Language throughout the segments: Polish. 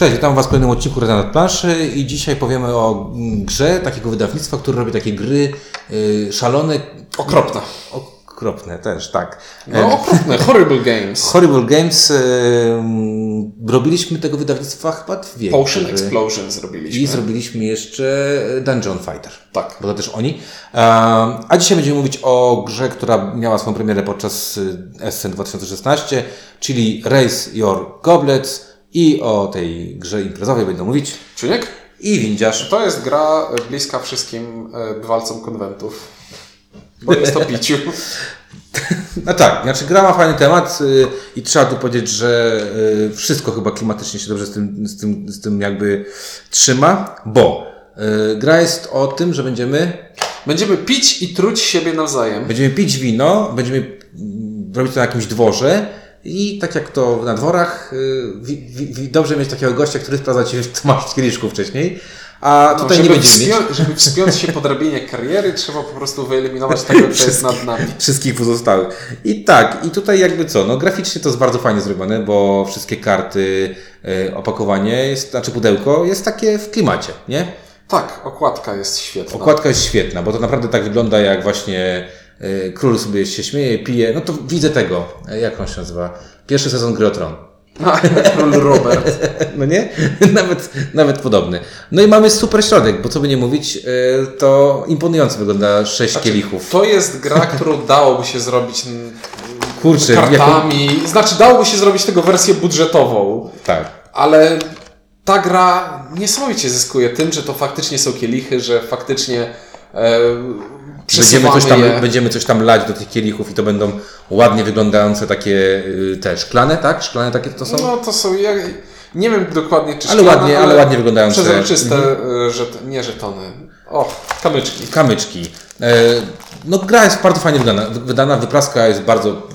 Cześć, witam Was w kolejnym odcinku Rada nad planszy i dzisiaj powiemy o mm, grze takiego wydawnictwa, które robi takie gry y, szalone. Okropne. Okropne też, tak. No okropne, Horrible Games. Horrible Games. Y, mm, robiliśmy tego wydawnictwa chyba dwie. Potion gry. Explosion zrobiliśmy. I zrobiliśmy jeszcze Dungeon Fighter. Tak. Bo to też oni. A dzisiaj będziemy mówić o grze, która miała swoją premierę podczas y, SN 2016, czyli Race Your Goblets i o tej grze imprezowej będą mówić Czuniek? i Windziarz. To jest gra e, bliska wszystkim e, bywalcom konwentów. Bo jest o piciu. No tak, znaczy gra ma fajny temat y, i trzeba tu powiedzieć, że wszystko chyba klimatycznie się dobrze z tym, z tym, z tym jakby trzyma, bo gra jest o tym, że będziemy, Będziemy pić i truć siebie nawzajem. będziemy pić wino, będziemy mm, robić to na jakimś dworze i tak jak to na dworach, y, wi, wi, dobrze mieć takiego gościa, który sprawdza Ci, co masz w kieliszku wcześniej, a No, tutaj żeby, nie będziemy mieć. wspią- żeby wspiąć się po drabinie kariery, trzeba po prostu wyeliminować tego, kto jest nad nami. Wszystkich pozostałych. I tak, i tutaj jakby co, no graficznie to jest bardzo fajnie zrobione, bo wszystkie karty, y, opakowanie, jest, znaczy pudełko jest takie w klimacie, nie? Tak, okładka jest świetna. Okładka jest świetna, bo to naprawdę tak wygląda jak właśnie król sobie się śmieje, pije, no to widzę tego, y, jak on się nazywa? Pierwszy sezon Gry. Król Robert. No nie? nawet, nawet podobny. No i mamy super środek, bo co by nie mówić, y, to imponująco wygląda sześć kielichów. To jest gra, którą dałoby się zrobić Kurczę, jako, kartami. Znaczy, dałoby się zrobić tego wersję budżetową. tak. Ale ta gra niesamowicie zyskuje tym, że to faktycznie są kielichy, że faktycznie e, Będziemy coś, tam, je. będziemy coś tam lać do tych kielichów i to będą ładnie wyglądające takie y, te szklane, tak? Szklane takie to są? No to są, ja nie wiem dokładnie czy Ale szklane, ładnie- ale ładnie wyglądające. Przezroczyste, Mhm. żet, nie żetony. O, kamyczki. Kamyczki. E, No gra jest bardzo fajnie wydana, wydana wypraska jest bardzo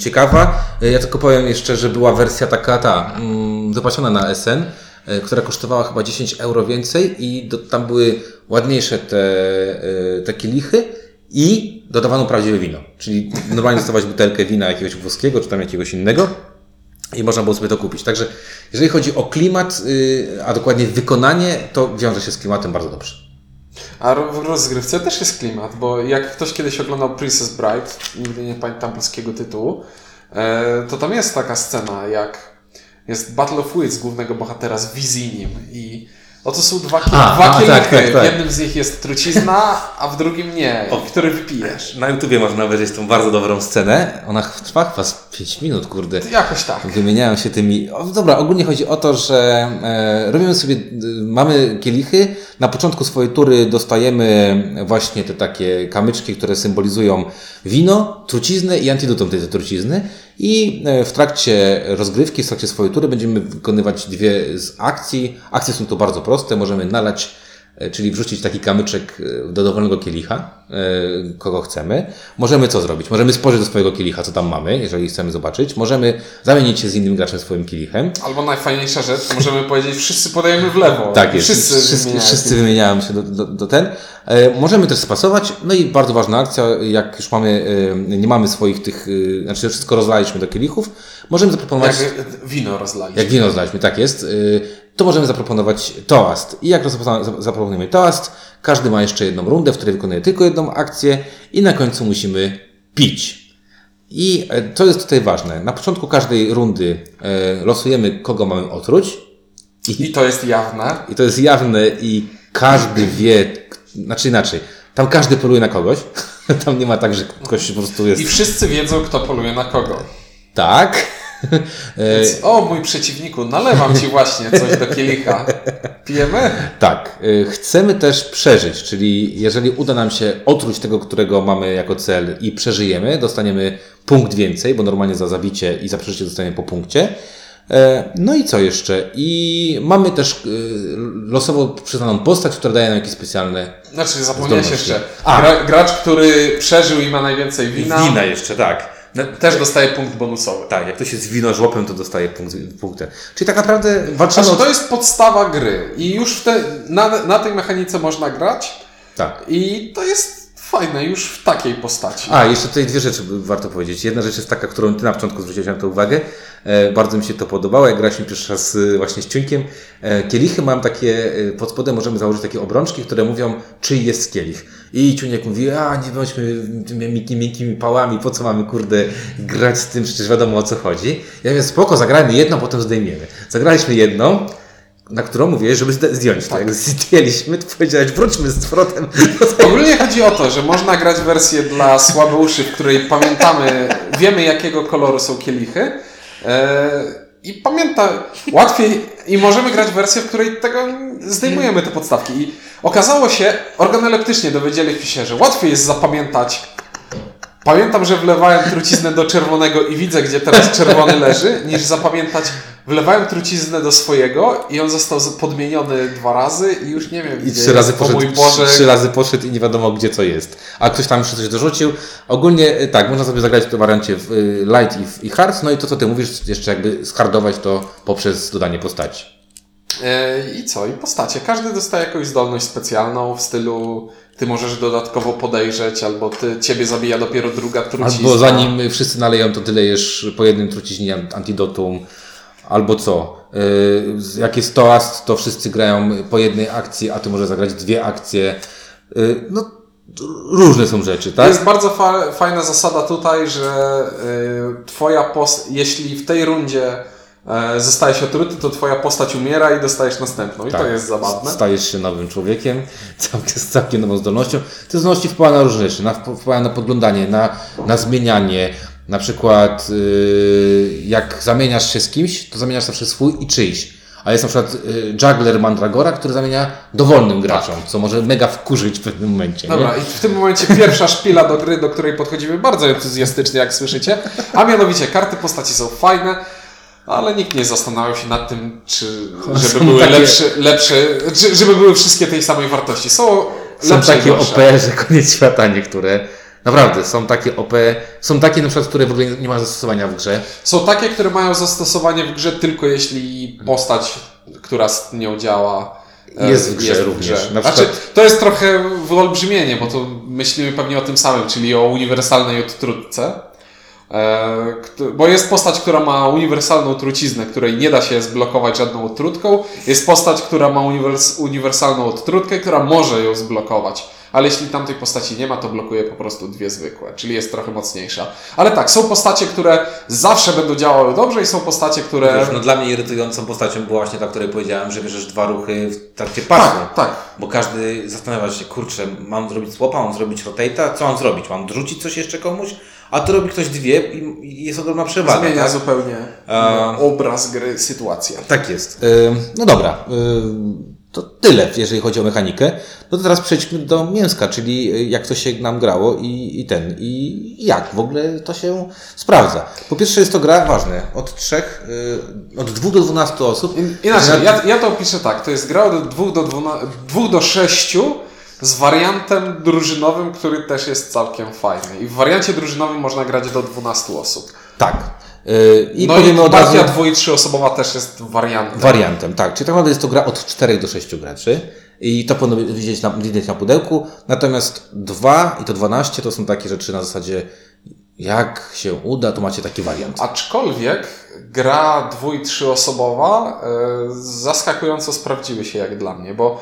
ciekawa. E, Ja tylko powiem jeszcze, że była wersja taka ta, mm, wypłacona na SN, e, która kosztowała chyba 10 euro więcej i do, tam były ładniejsze te, te kielichy i dodawano prawdziwe wino. Czyli normalnie dostawać butelkę wina jakiegoś włoskiego czy tam jakiegoś innego i można było sobie to kupić. Także jeżeli chodzi o klimat, y, a dokładnie wykonanie, to wiąże się z klimatem bardzo dobrze. A w rozgrywce też jest klimat, bo jak ktoś kiedyś oglądał Princess Bride, nigdy nie pamiętam polskiego tytułu, e, to tam jest taka scena, jak jest Battle of Wits głównego bohatera z Vizinim i oto są dwa, A, dwa a, kielichy. tak, tak, tak. W jednym z nich jest trucizna, a w drugim nie, O. który wypijesz. Na YouTubie można obejrzeć tą bardzo dobrą scenę. Ona trwa chyba z 5 minut, kurde. Jakoś tak. Wymieniają się tymi. O, dobra, ogólnie chodzi o to, że e, robimy sobie, y, mamy kielichy. Na początku swojej tury dostajemy właśnie te takie kamyczki, które symbolizują wino, truciznę i antidotum tej trucizny. I e, w trakcie rozgrywki, w trakcie swojej tury będziemy wykonywać dwie z akcji. Akcje są tu bardzo proste. Możemy nalać E, czyli wrzucić taki kamyczek e, do dowolnego kielicha, e, kogo chcemy. Możemy co zrobić? Możemy spojrzeć do swojego kielicha, co tam mamy, jeżeli chcemy zobaczyć. Możemy zamienić się z innym graczem swoim kielichem. Albo najfajniejsza rzecz, możemy powiedzieć, wszyscy podajemy w lewo. Tak jest, Wszyscy, wszyscy, wymieniają. wszyscy wymieniają się do, do, do ten. E, możemy też spasować. No i bardzo ważna akcja, jak już mamy, e, nie mamy swoich tych, e, znaczy wszystko rozlaliśmy do kielichów, możemy zaproponować... Jak wino rozlaliśmy. Jak wino znaliśmy, tak jest. To możemy zaproponować toast. I jak zaproponujemy toast, każdy ma jeszcze jedną rundę, w której wykonuje tylko jedną akcję i na końcu musimy pić. I e, to jest tutaj ważne. Na początku każdej rundy e, losujemy, kogo mamy otruć. I to jest jawne. I to jest jawne i każdy wie, znaczy inaczej, tam każdy poluje na kogoś. Tam nie ma tak, że ktoś po prostu jest I wszyscy wiedzą, kto poluje na kogo. tak. E, Więc, o mój przeciwniku, nalewam ci właśnie coś do kielicha. Pijemy? Tak. y, Chcemy też przeżyć, czyli jeżeli uda nam się otruć tego, którego mamy jako cel i przeżyjemy, dostaniemy punkt więcej, bo normalnie za zabicie i za przeżycie dostaniemy po punkcie. E, No i co jeszcze? I mamy też losowo przyznaną postać, która daje nam jakieś specjalne Znaczy, zapomniałeś jeszcze. A. Gra, gracz, który przeżył i ma najwięcej wina, jeszcze, tak. No, też dostaje punkt bonusowy. tak, jak ktoś jest winożłopem, to dostaje punkt, punkty. Czyli tak naprawdę walczymy Znaczy, o... to jest podstawa gry i już w te, na, na tej mechanice można grać Tak. i to jest fajne już w takiej postaci. A, jeszcze tutaj dwie rzeczy warto powiedzieć. Jedna rzecz jest taka, którą ty na początku zwróciłeś na to uwagę. E, bardzo mi się to podobało, jak graliśmy pierwszy raz e, właśnie z Ciuńkiem. E, kielichy mam takie, e, pod spodem możemy założyć takie obrączki, które mówią, czyj jest kielich. I Ciuniek mówi, a nie bądźmy miękkimi, miękkimi pałami, po co mamy, kurde, grać z tym, przecież wiadomo o co chodzi. Ja mówię, spoko, zagrajmy jedną, potem zdejmiemy. Zagraliśmy jedną, na którą mówię, żeby zdjąć to. Jak zdjęliśmy, to powiedziałeś, wróćmy z powrotem. Ogólnie chodzi o to, że można grać wersję dla słabeuszy, w której pamiętamy, wiemy jakiego koloru są kielichy. E, I pamięta, łatwiej, i możemy grać wersję, w której tego zdejmujemy te podstawki. I okazało się, organoleptycznie dowiedzieliśmy się, że łatwiej jest zapamiętać. Pamiętam, że wlewałem truciznę do czerwonego i widzę, gdzie teraz czerwony leży, niż zapamiętać, wlewałem truciznę do swojego i on został podmieniony dwa razy i już nie wiem, I gdzie trzy razy poszedł, mój Boże, trzy razy poszedł i nie wiadomo gdzie co jest. A ktoś tam jeszcze coś dorzucił. Ogólnie y, tak, można sobie zagrać w tym wariancie w y, light i, w, i hard. No i to co ty mówisz, jeszcze jakby skardować to poprzez dodanie postaci. E, I co? I postacie. Każdy dostaje jakąś zdolność specjalną w stylu ty możesz dodatkowo podejrzeć, albo ty, ciebie zabija dopiero druga trucizna. Albo zanim wszyscy naleją, to ty lejesz po jednym truciźnie antidotum. Albo co? Y, jak jest toast, to wszyscy grają po jednej akcji, a ty możesz zagrać dwie akcje. Y, no, różne są rzeczy, To tak? jest bardzo fa- fajna zasada tutaj, że y, twoja post, jeśli w tej rundzie y, zostajesz otruty, to twoja postać umiera i dostajesz następną. I to Tak. jest zabawne. Stajesz się nowym człowiekiem, całkiem, z całkiem nową zdolnością. Te zdolności wpływają na różne rzeczy, na, wpływają na podglądanie, na, na zmienianie. Na przykład, yy, jak zamieniasz się z kimś, to zamieniasz zawsze swój i czyjś. A jest na przykład yy, juggler Mandragora, który zamienia dowolnym graczom, co może mega wkurzyć w pewnym momencie. Tak. Dobra, nie? i w tym momencie pierwsza szpila do gry, do której podchodzimy bardzo entuzjastycznie, jak słyszycie. A mianowicie karty postaci są fajne, ale nikt nie zastanawiał się nad tym, czy żeby były takie- lepsze, lepsze żeby były wszystkie tej samej wartości. Są, Są lepsze takie. OP, że koniec świata niektóre. Naprawdę, są takie OP, są takie na przykład, które w ogóle nie ma zastosowania w grze. Są takie, które mają zastosowanie w grze tylko jeśli postać, która z nią działa, e, Jest w grze również. Na Znaczy, przykład- to jest trochę wyolbrzymienie, bo to myślimy pewnie o tym samym, czyli o uniwersalnej odtrutce. E, Bo jest postać, która ma uniwersalną truciznę, której nie da się zblokować żadną odtrutką. Jest postać, która ma uniwers uniwersalną odtrutkę, która może ją zblokować. Ale jeśli tamtej postaci nie ma, to blokuje po prostu dwie zwykłe, czyli jest trochę mocniejsza. Ale tak, są postacie, które zawsze będą działały dobrze i są postacie, które... Wiesz, no dla mnie irytującą postacią była właśnie ta, której powiedziałem, że bierzesz dwa ruchy w trakcie pasu. Tak, tak. Bo każdy zastanawia się, kurczę, mam zrobić słopa, mam zrobić rotate'a, co mam zrobić? Mam rzucić coś jeszcze komuś? A to robi ktoś dwie i jest ogromna przewaga. Zmienia tak? zupełnie A- obraz gry, sytuacja. Tak jest. Ym, No dobra, ym, to tyle, jeżeli chodzi o mechanikę. No to teraz przejdźmy do mięska, czyli y, jak to się nam grało i, i ten, i jak w ogóle to się sprawdza. Po pierwsze jest to gra ważne, od trzech, y, od dwóch do 12 osób. In- Inaczej, ja, ja to opiszę tak. To jest gra od 2 do, 12, 2 do 6 z wariantem drużynowym, który też jest całkiem fajny. I w wariancie drużynowym można grać do 12 osób. Tak. Y, I no powiemy i od razu partia dwu- i trzyosobowa też jest wariantem. wariantem, tak. Czyli tak naprawdę jest to gra od 4 do 6 graczy. I to powinno widzieć na, widać na pudełku. Natomiast 2 i to 12 to są takie rzeczy na zasadzie jak się uda, to macie taki wariant. Aczkolwiek gra dwu- i trzyosobowa e, zaskakująco sprawdziły się jak dla mnie, bo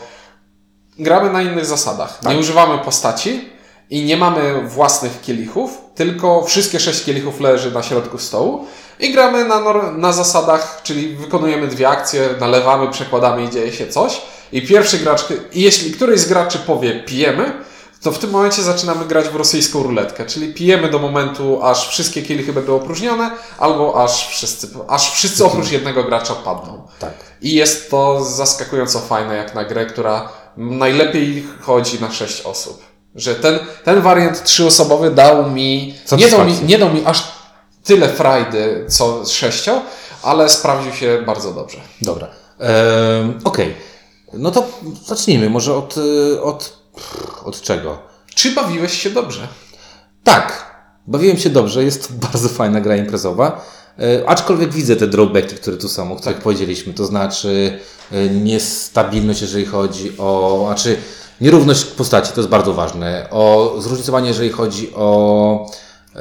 gramy na innych zasadach. Tak. Nie używamy postaci i nie mamy własnych kielichów, tylko wszystkie sześć kielichów leży na środku stołu i gramy na, na zasadach, czyli wykonujemy dwie akcje, nalewamy, przekładamy i dzieje się coś. I pierwszy gracz, jeśli któryś z graczy powie pijemy, to w tym momencie zaczynamy grać w rosyjską ruletkę, czyli pijemy do momentu, aż wszystkie kielichy będą opróżnione, albo aż wszyscy, aż wszyscy oprócz jednego gracza padną. Tak. I jest to zaskakująco fajne jak na grę, która najlepiej chodzi na 6 osób. Że ten, ten wariant trzyosobowy dał mi nie, dał mi, nie dał mi aż tyle frajdy co z sześcią, ale sprawdził się bardzo dobrze. Dobra. Ehm, Okej. No to zacznijmy może od, y, od, od czego? Czy bawiłeś się dobrze? Tak, bawiłem się dobrze, jest to bardzo fajna gra imprezowa. E, aczkolwiek widzę te drawbacki, które tu są, o których powiedzieliśmy, to znaczy e, niestabilność, jeżeli chodzi o, znaczy Nierówność postaci to jest bardzo ważne. O zróżnicowanie, jeżeli chodzi o, e,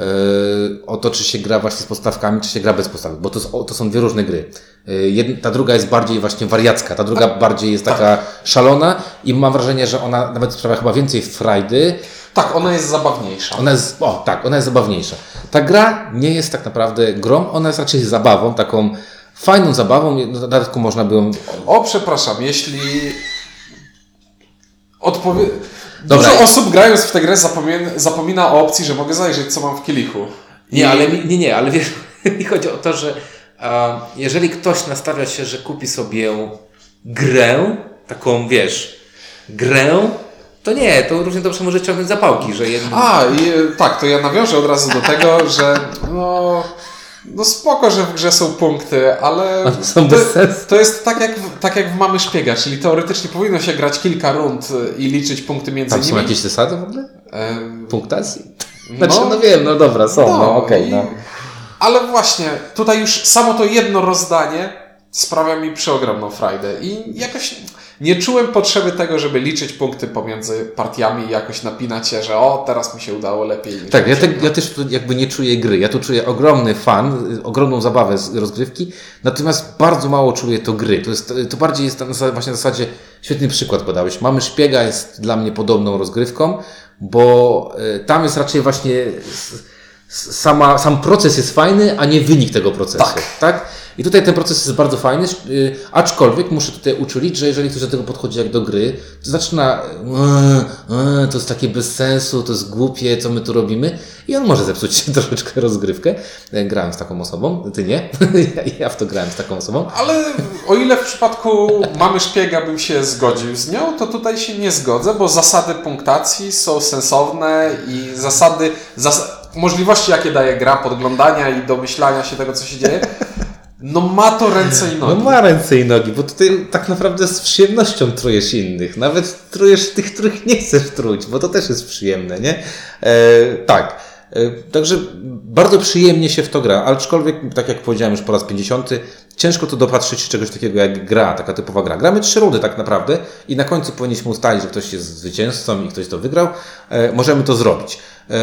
o to, czy się gra właśnie z postawkami, czy się gra bez postawek, bo to, to są dwie różne gry. E, Jedna, ta druga jest bardziej właśnie wariacka, ta druga bardziej jest taka szalona i mam wrażenie, że ona nawet sprawia chyba więcej frajdy. Tak, ona jest zabawniejsza. Ona jest, o tak, ona jest zabawniejsza. Ta gra nie jest tak naprawdę grą, ona jest raczej zabawą, taką fajną zabawą, w dodatku można by ją O, przepraszam, jeśli. Odpowie... Dobra. Dużo osób grając w tę grę zapomina, zapomina o opcji, że mogę zajrzeć, co mam w kielichu. Nie, I- ale mi, nie, nie, ale wiesz, mi chodzi o to, że a, jeżeli ktoś nastawia się, że kupi sobie grę, taką wiesz, grę, to nie, to równie dobrze może ciągnąć zapałki, że jedno... A, i, tak, to ja nawiążę od razu do tego, że no, no spoko, że w grze są punkty, ale są to, bez sensu. to jest tak jak, w, tak jak w Mamy Szpiega, czyli teoretycznie powinno się grać kilka rund e, i liczyć punkty między Tam są nimi. jakieś zasady w ogóle? E, Punktacji? Znaczy, no, wiem, no dobra, są, no, okej, i- no. Ale właśnie, tutaj już samo to jedno rozdanie sprawia mi przeogromną frajdę i jakoś nie czułem potrzeby tego, żeby liczyć punkty pomiędzy partiami i jakoś napinać się, że o, teraz mi się udało lepiej. Tak, ja, te, ja też tu jakby nie czuję gry. Ja tu czuję ogromny fan, y, ogromną zabawę z rozgrywki, natomiast bardzo mało czuję to gry. To, jest, to bardziej jest na właśnie na zasadzie, świetny przykład podałeś. Mamy Szpiega jest dla mnie podobną rozgrywką, bo y, tam jest raczej właśnie sama, sam proces jest fajny, a nie wynik tego procesu. Tak. tak? I tutaj ten proces jest bardzo fajny, y, aczkolwiek muszę tutaj uczulić, że jeżeli ktoś do tego podchodzi jak do gry, to zaczyna, "Eee, eee, to jest takie bez sensu, to jest głupie, co my tu robimy i on może zepsuć troszeczkę rozgrywkę. E, Grałem z taką osobą, ty nie, ja, ja w to grałem z taką osobą. Ale o ile w przypadku Mamy Szpiega bym się zgodził z nią, to tutaj się nie zgodzę, bo zasady punktacji są sensowne i zasady, zas możliwości jakie daje gra podglądania i domyślania się tego, co się dzieje, no ma to ręce i No nogi. ma ręce i nogi, bo tutaj tak naprawdę z przyjemnością trujesz innych. Nawet trujesz tych, których nie chcesz truć, bo to też jest przyjemne, nie? E, tak. E, także bardzo przyjemnie się w to gra, aczkolwiek, tak jak powiedziałem już po raz 50, ciężko tu dopatrzyć czegoś takiego jak gra, taka typowa gra. Gramy trzy rundy tak naprawdę i na końcu powinniśmy ustalić, że ktoś jest zwycięzcą i ktoś to wygrał. E, możemy to zrobić. E,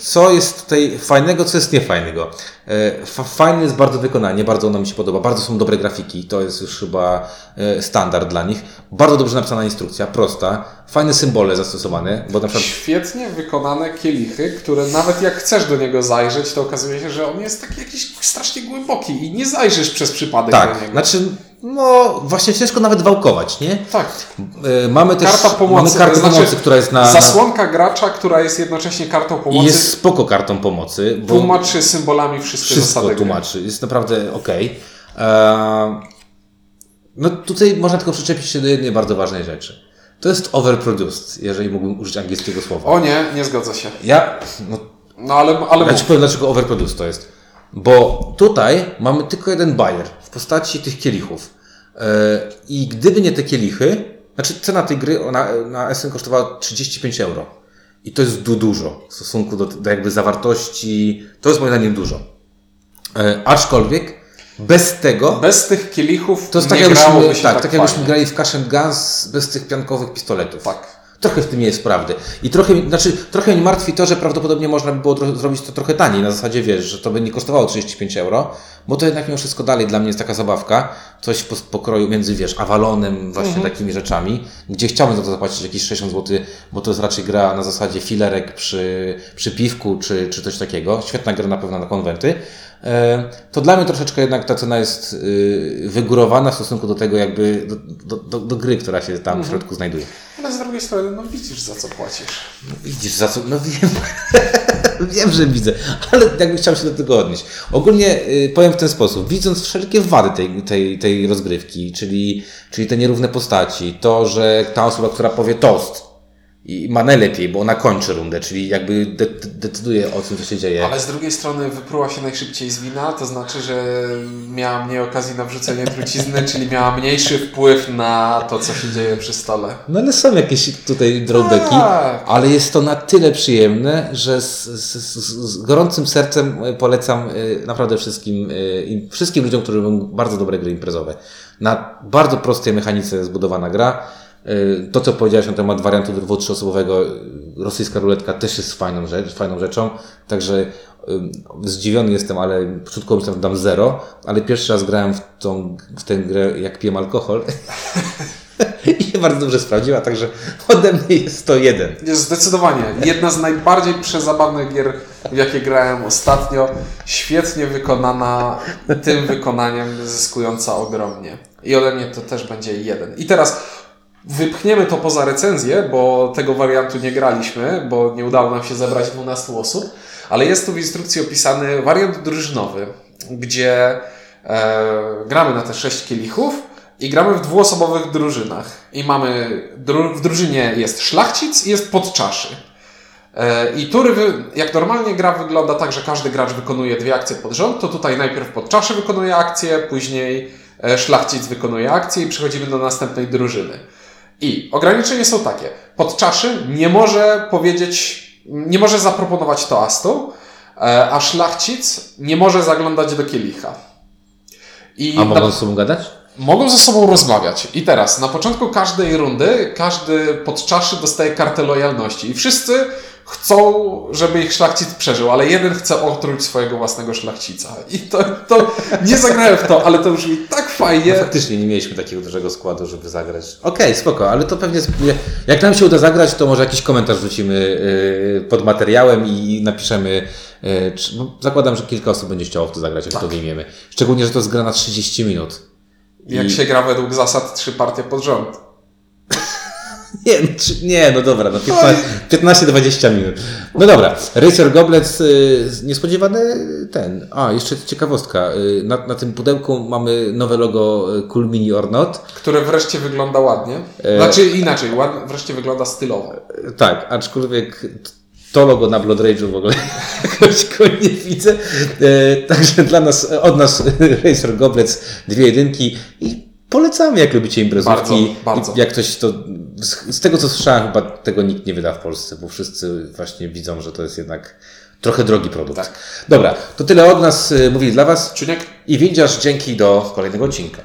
Co jest tutaj fajnego, co jest niefajnego? E, fa- Fajne jest bardzo wykonanie, bardzo ono mi się podoba, bardzo są dobre grafiki, to jest już chyba e, standard dla nich. Bardzo dobrze napisana instrukcja, prosta, fajne symbole zastosowane, bo na przykład Świetnie wykonane kielichy, które nawet jak chcesz do niego zajrzeć, to okazuje się, że on jest taki jakiś strasznie głęboki i nie zajrzysz przez przypadek do tak, niego. znaczy no właśnie ciężko nawet wałkować, nie? tak. E, Mamy też Karta pomocy, mamy kartę znaczy pomocy, która jest na, Zasłonka gracza, która jest jednocześnie kartą i pomocy, jest spoko kartą pomocy, bo tłumaczy symbolami wszystkie wszystko zasady tłumaczy. Jest naprawdę okej. Eee, No tutaj można tylko przyczepić się do jednej bardzo ważnej rzeczy. To jest overproduced, jeżeli mógłbym użyć angielskiego słowa. O nie, nie zgadza się. Ja, no, No ale, ale ja ci powiem dlaczego overproduced to jest. Bo tutaj mamy tylko jeden buyer w postaci tych kielichów. Eee, I gdyby nie te kielichy, znaczy cena tej gry na, na SN kosztowała 35 euro. I to jest du dużo w stosunku do, do jakby zawartości. To jest moim zdaniem dużo. E, aczkolwiek bez tego bez tych kielichów to jest tak jakbyśmy, tak, tak, tak jakbyśmy grali w Cash and Guns bez tych piankowych pistoletów. Tak. Trochę w tym jest prawdy. I trochę, znaczy, trochę mnie martwi to, że prawdopodobnie można by było zrobić to trochę taniej. Na zasadzie wiesz, że to by nie kosztowało 35 euro, bo to jednak mimo wszystko dalej dla mnie jest taka zabawka. Coś po pokroju między, wiesz, Avalonem, właśnie Mhm. takimi rzeczami, gdzie chciałbym za to zapłacić jakieś 60 zł, bo to jest raczej gra na zasadzie filerek przy, przy piwku, czy, czy coś takiego. Świetna gra na pewno na konwenty. E, To dla mnie troszeczkę jednak ta cena jest y, wygórowana w stosunku do tego jakby, do, do, do, gry, która się tam w środku znajduje. Ale z drugiej strony, no widzisz za co płacisz. Widzisz, za co? No wiem, wiem, że widzę, ale jakby chciał się do tego odnieść. Ogólnie y, powiem w ten sposób, widząc wszelkie wady tej, tej, tej rozgrywki, czyli, czyli te nierówne postaci, to, że ta osoba, która powie toast i ma najlepiej, bo ona kończy rundę, czyli jakby de decyduje o tym, co się dzieje. Ale z drugiej strony wypruła się najszybciej z wina, to znaczy, że miała mniej okazji na wrzucenie trucizny, czyli miała mniejszy wpływ na to, co się dzieje przy stole. No ale są jakieś tutaj drawbacki, Tak. ale jest to na tyle przyjemne, że z, z, z, gorącym sercem y, polecam y, naprawdę wszystkim, im- wszystkim ludziom, którzy lubią bardzo dobre gry imprezowe. Na bardzo prostej mechanice zbudowana gra. Y, To, co powiedziałeś na temat wariantu dwu trzyosobowego, y, rosyjska ruletka też jest fajną, rzecz, fajną rzeczą, także y, zdziwiony jestem, ale początkowo myślałem, dam zero, ale pierwszy raz grałem w, tą, w tę grę, jak piłem alkohol i się bardzo dobrze sprawdziła, także ode mnie jest to jeden. Jest zdecydowanie jedna z najbardziej przezabawnych gier, w jakie grałem ostatnio. Świetnie wykonana, tym wykonaniem zyskująca ogromnie. I ode mnie to też będzie jeden. I teraz wypchniemy to poza recenzję, bo tego wariantu nie graliśmy, bo nie udało nam się zebrać 12 osób, ale jest tu w instrukcji opisany wariant drużynowy, gdzie e, gramy na te 6 kielichów i gramy w dwuosobowych drużynach. I mamy, dru, w drużynie jest szlachcic i jest podczaszy. E, I tury, jak normalnie gra wygląda tak, że każdy gracz wykonuje dwie akcje pod rząd, to tutaj najpierw podczaszy wykonuje akcję, później e, szlachcic wykonuje akcję i przechodzimy do następnej drużyny. I ograniczenia są takie. Podczaszy nie może powiedzieć, nie może zaproponować toastu, e, a szlachcic nie może zaglądać do kielicha. I A na- mogą z sobą gadać? mogą ze sobą rozmawiać. I teraz, na początku każdej rundy, każdy podczaszy dostaje kartę lojalności. I wszyscy chcą, żeby ich szlachcic przeżył, ale jeden chce otruć swojego własnego szlachcica. I to, to nie zagrałem w to, ale to brzmi tak fajnie. No, faktycznie nie mieliśmy takiego dużego składu, żeby zagrać. Okej, spoko, ale to pewnie, jak nam się uda zagrać, to może jakiś komentarz wrzucimy yy, pod materiałem i napiszemy, czy, no, zakładam, że kilka osób będzie chciało w to zagrać, jak Tak. to wyjmiemy. Szczególnie, że to jest gra na 30 minut. Jak I- się gra według zasad trzy partie pod rząd. Nie, no, nie, no dobra, no 15 15-20 minut. No dobra, Racer Goblets, yy, niespodziewany ten. A, jeszcze ciekawostka. Yy, na, na tym pudełku mamy nowe logo yy, Cool Mini or Not. Które wreszcie wygląda ładnie. Znaczy inaczej, ład, wreszcie wygląda stylowo. Tak, aczkolwiek to logo na Blood Rage'u w ogóle jakoś go nie widzę. E, także dla nas, od nas Racer Goblets dwie jedynki i polecamy, jak lubicie imprezówki. Bardzo, bardzo. Jak ktoś to, z, tego co słyszałem, chyba tego nikt nie wyda w Polsce, bo wszyscy właśnie widzą, że to jest jednak trochę drogi produkt. Tak. Dobra, to tyle od nas, e, mówili dla Was Czuniek? i windziarz, dzięki do kolejnego odcinka.